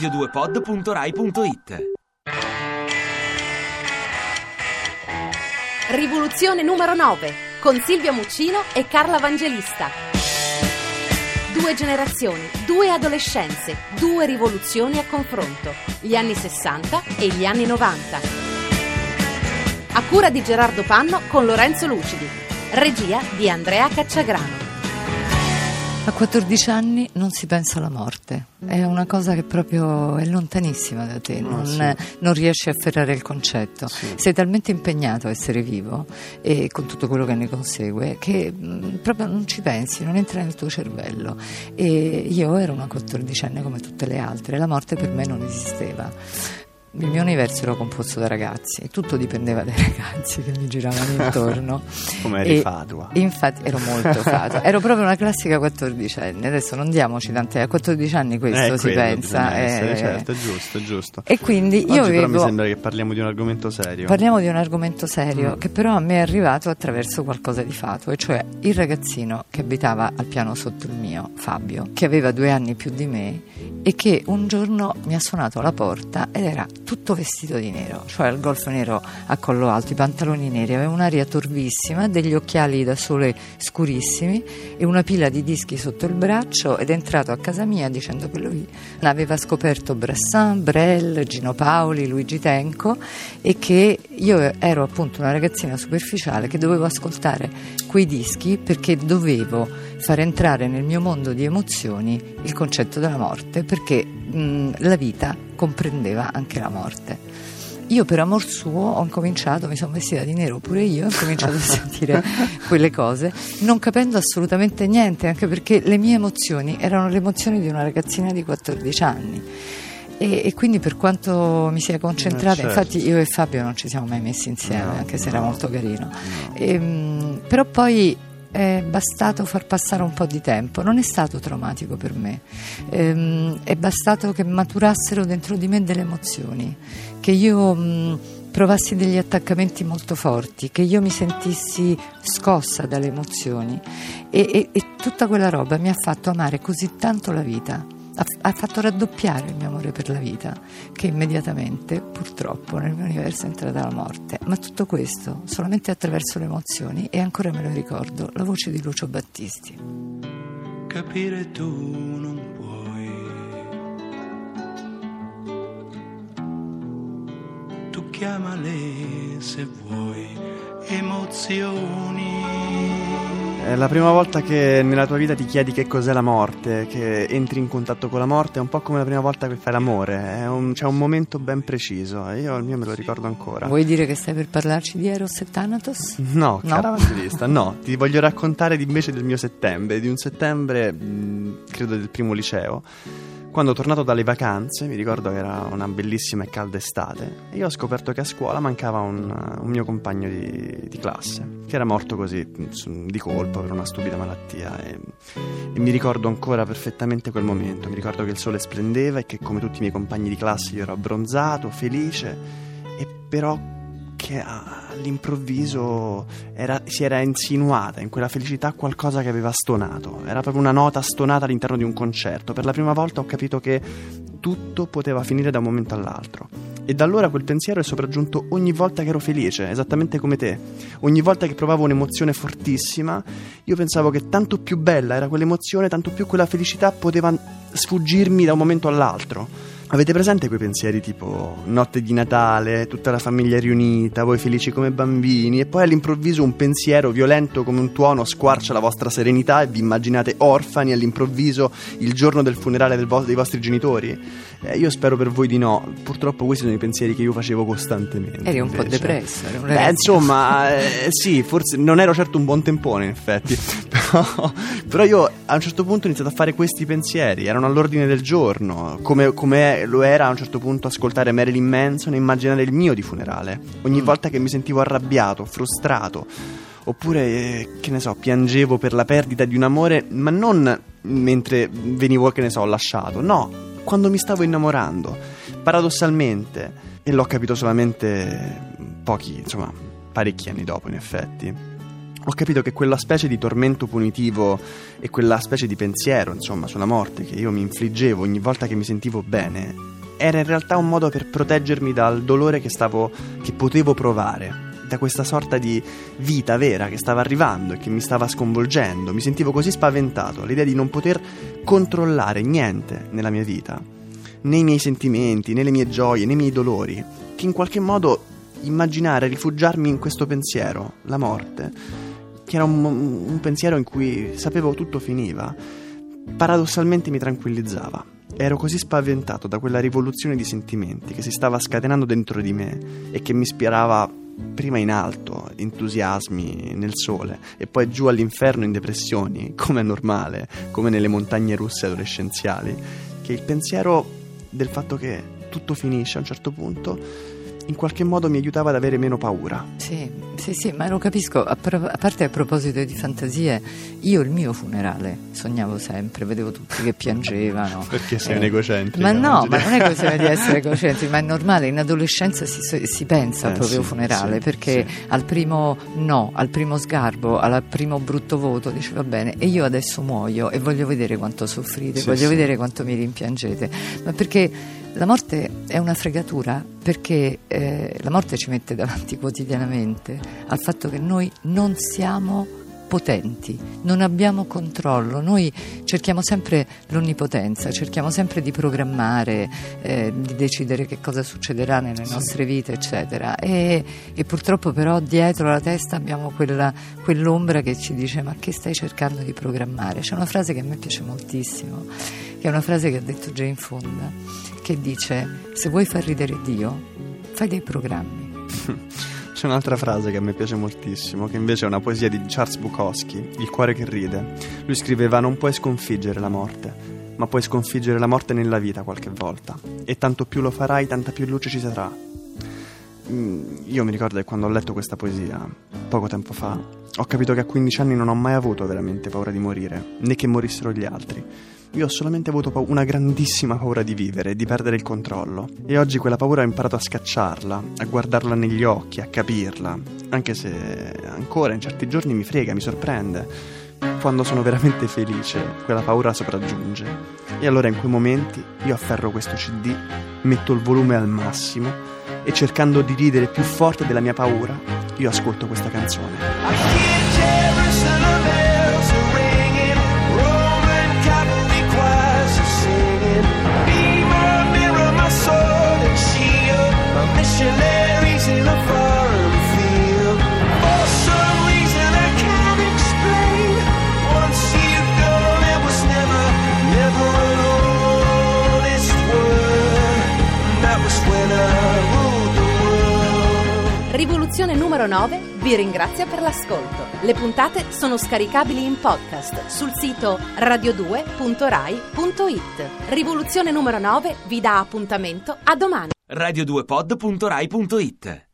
radio2pod.rai.it Rivoluzione numero 9 con Silvia Muccino e Carla Vangelista. Due generazioni, due adolescenze, due rivoluzioni a confronto, gli anni 60 e gli anni 90. A cura di Gerardo Panno con Lorenzo Lucidi. Regia di Andrea Cacciagrano. A 14 anni non si pensa alla morte, è una cosa che proprio è lontanissima da te, non, sì. non riesci a afferrare il concetto. Sì. Sei talmente impegnato a essere vivo e con tutto quello che ne consegue che mh, mm, proprio non ci pensi, non entra nel tuo cervello. E io ero una 14enne come tutte le altre, la morte per me non esisteva il mio universo era composto da ragazzi e tutto dipendeva dai ragazzi che mi giravano intorno. Come eri fatua. Infatti ero molto fatua, ero proprio una classica 14enne, adesso non diamoci tante, a 14 anni questo eh, si pensa. Essere, eh, certo, è giusto, è giusto. E quindi Oggi io però vedo, mi sembra che parliamo di un argomento serio. Parliamo di un argomento serio mm. che però a me è arrivato attraverso qualcosa di fatto, e cioè il ragazzino che abitava al piano sotto il mio, Fabio, che aveva due anni più di me e che un giorno mi ha suonato alla porta ed era tutto vestito di nero, cioè il golf nero a collo alto, i pantaloni neri, aveva un'aria torvissima, degli occhiali da sole scurissimi e una pila di dischi sotto il braccio ed è entrato a casa mia dicendo che lui aveva scoperto Brassin, Brel, Gino Paoli, Luigi Tenco e che io ero appunto una ragazzina superficiale che dovevo ascoltare quei dischi perché dovevo far entrare nel mio mondo di emozioni il concetto della morte perché mh, la vita comprendeva anche la morte. Io per amor suo ho cominciato, mi sono vestita di nero pure io, ho cominciato a sentire quelle cose, non capendo assolutamente niente, anche perché le mie emozioni erano le emozioni di una ragazzina di 14 anni. E, e, quindi per quanto mi sia concentrata, certo. infatti io e Fabio non ci siamo mai messi insieme, no, anche se no, era molto carino. No. E, ehm, però poi è bastato far passare un po' di tempo, non è stato traumatico per me, ehm, è bastato che maturassero dentro di me delle emozioni, che io mh, provassi degli attaccamenti molto forti, che io mi sentissi scossa dalle emozioni. E, e, e tutta quella roba mi ha fatto amare così tanto la vita ha, ha, fatto raddoppiare il mio amore per la vita, che immediatamente, purtroppo, nel mio universo è entrata la morte. Ma tutto questo solamente attraverso le emozioni e ancora me lo ricordo, la voce di Lucio Battisti. Capire tu non puoi. Tu chiamale se vuoi emozioni. È la prima volta che nella tua vita ti chiedi che cos'è la morte, che entri in contatto con la morte, è un po' come la prima volta che fai l'amore, un, c'è un momento ben preciso, io il mio me lo ricordo ancora. Vuoi dire che stai per parlarci di Eros e Thanatos? No, no? cara evangelista, no, ti voglio raccontare invece del mio settembre, di un settembre, credo del primo liceo quando tornato dalle vacanze, mi ricordo che era una bellissima e calda estate, e io ho scoperto che a scuola mancava un, un mio compagno di, di, classe, che era morto così, di colpo, per una stupida malattia. E, e, mi ricordo ancora perfettamente quel momento. Mi ricordo che il sole splendeva e che, come tutti i miei compagni di classe, io ero abbronzato, felice, e però che all'improvviso era, si era insinuata in quella felicità qualcosa che aveva stonato. Era proprio una nota stonata all'interno di un concerto. Per la prima volta ho capito che tutto poteva finire da un momento all'altro. E da allora quel pensiero è sopraggiunto ogni volta che ero felice, esattamente come te. Ogni volta che provavo un'emozione fortissima, io pensavo che tanto più bella era quell'emozione, tanto più quella felicità poteva sfuggirmi da un momento all'altro. Avete presente quei pensieri tipo notte di Natale, tutta la famiglia riunita, voi felici come bambini e poi all'improvviso un pensiero violento come un tuono squarcia la vostra serenità e vi immaginate orfani all'improvviso il giorno del funerale del vo- dei vostri genitori? Eh, io spero per voi di no, purtroppo questi sono i pensieri che io facevo costantemente. Eri un invece. po' depresso. Eri un Beh, insomma, eh, sì, forse non ero certo un buon tempone in effetti, però, però, io a un certo punto ho iniziato a fare questi pensieri, erano all'ordine del giorno, come, come lo era a un certo punto ascoltare Marilyn Manson e immaginare il mio di funerale. Ogni mm. volta che mi sentivo arrabbiato, frustrato, oppure, eh, che ne so, piangevo per la perdita di un amore, ma non mentre venivo, che ne so, lasciato, no, quando mi stavo innamorando. Paradossalmente, e l'ho capito solamente pochi, insomma, parecchi anni dopo, in effetti ho capito che quella specie di tormento punitivo e quella specie di pensiero, insomma, sulla morte che io mi infliggevo ogni volta che mi sentivo bene, era in realtà un modo per proteggermi dal dolore che stavo che potevo provare, da questa sorta di vita vera che stava arrivando e che mi stava sconvolgendo. Mi sentivo così spaventato all'idea di non poter controllare niente nella mia vita, né i miei sentimenti, né le mie gioie, né i miei dolori, che in qualche modo immaginare rifugiarmi in questo pensiero, la morte, che era un, un pensiero in cui sapevo tutto finiva, paradossalmente mi tranquillizzava. Ero così spaventato da quella rivoluzione di sentimenti che si stava scatenando dentro di me e che mi ispirava prima in alto, entusiasmi nel sole e poi giù all'inferno in depressioni, come è normale, come nelle montagne russe adolescenziali, che il pensiero del fatto che tutto finisce a un certo punto in qualche modo mi aiutava ad avere meno paura. Sì, sì, sì, ma lo capisco. A, pro- a, parte a proposito di fantasie, io il mio funerale sognavo sempre, vedevo tutti che piangevano. Perché sei eh, un egocentrico? Ma no, ma non è questione di essere egocentrico, ma è normale. In adolescenza si, si pensa eh, al proprio sì, funerale sì, perché sì. al primo no, al primo sgarbo, al primo brutto voto, dice va bene, e io adesso muoio e voglio vedere quanto soffrite, voglio vedere quanto mi rimpiangete. Ma perché la morte è una fregatura perché eh, la morte ci mette davanti quotidianamente al fatto che noi non siamo potenti, non abbiamo controllo, noi cerchiamo sempre l'onnipotenza, cerchiamo sempre di programmare, eh, di decidere che cosa succederà nelle nostre vite, eccetera. E, e purtroppo però dietro la testa abbiamo quella, quell'ombra che ci dice ma che stai cercando di programmare? C'è una frase che a me piace moltissimo, che è una frase che ha detto Jane Fonda, che dice se vuoi far ridere Dio, fai dei programmi. C'è un'altra frase che a me piace moltissimo, che invece è una poesia di Charles Bukowski, Il cuore che ride. Lui scriveva: Non puoi sconfiggere la morte, ma puoi sconfiggere la morte nella vita qualche volta. E tanto più lo farai, tanta più luce ci sarà. Io mi ricordo che quando ho letto questa poesia, poco tempo fa, ho capito che a 15 anni non ho mai avuto veramente paura di morire, né che morissero gli altri. Io ho solamente avuto pa- una grandissima paura di vivere, di perdere il controllo. E oggi quella paura ho imparato a scacciarla, a guardarla negli occhi, a capirla. Anche se ancora in certi giorni mi frega, mi sorprende. Quando sono veramente felice, quella paura sopraggiunge. E allora in quei momenti io afferro questo CD, metto il volume al massimo e cercando di ridere più forte della mia paura, io ascolto questa canzone. missionaries Rivoluzione numero 9 vi ringrazia per l'ascolto. Le puntate sono scaricabili in podcast sul sito radio2.rai.it. Rivoluzione numero 9 vi dà appuntamento a domani. radio2pod.rai.it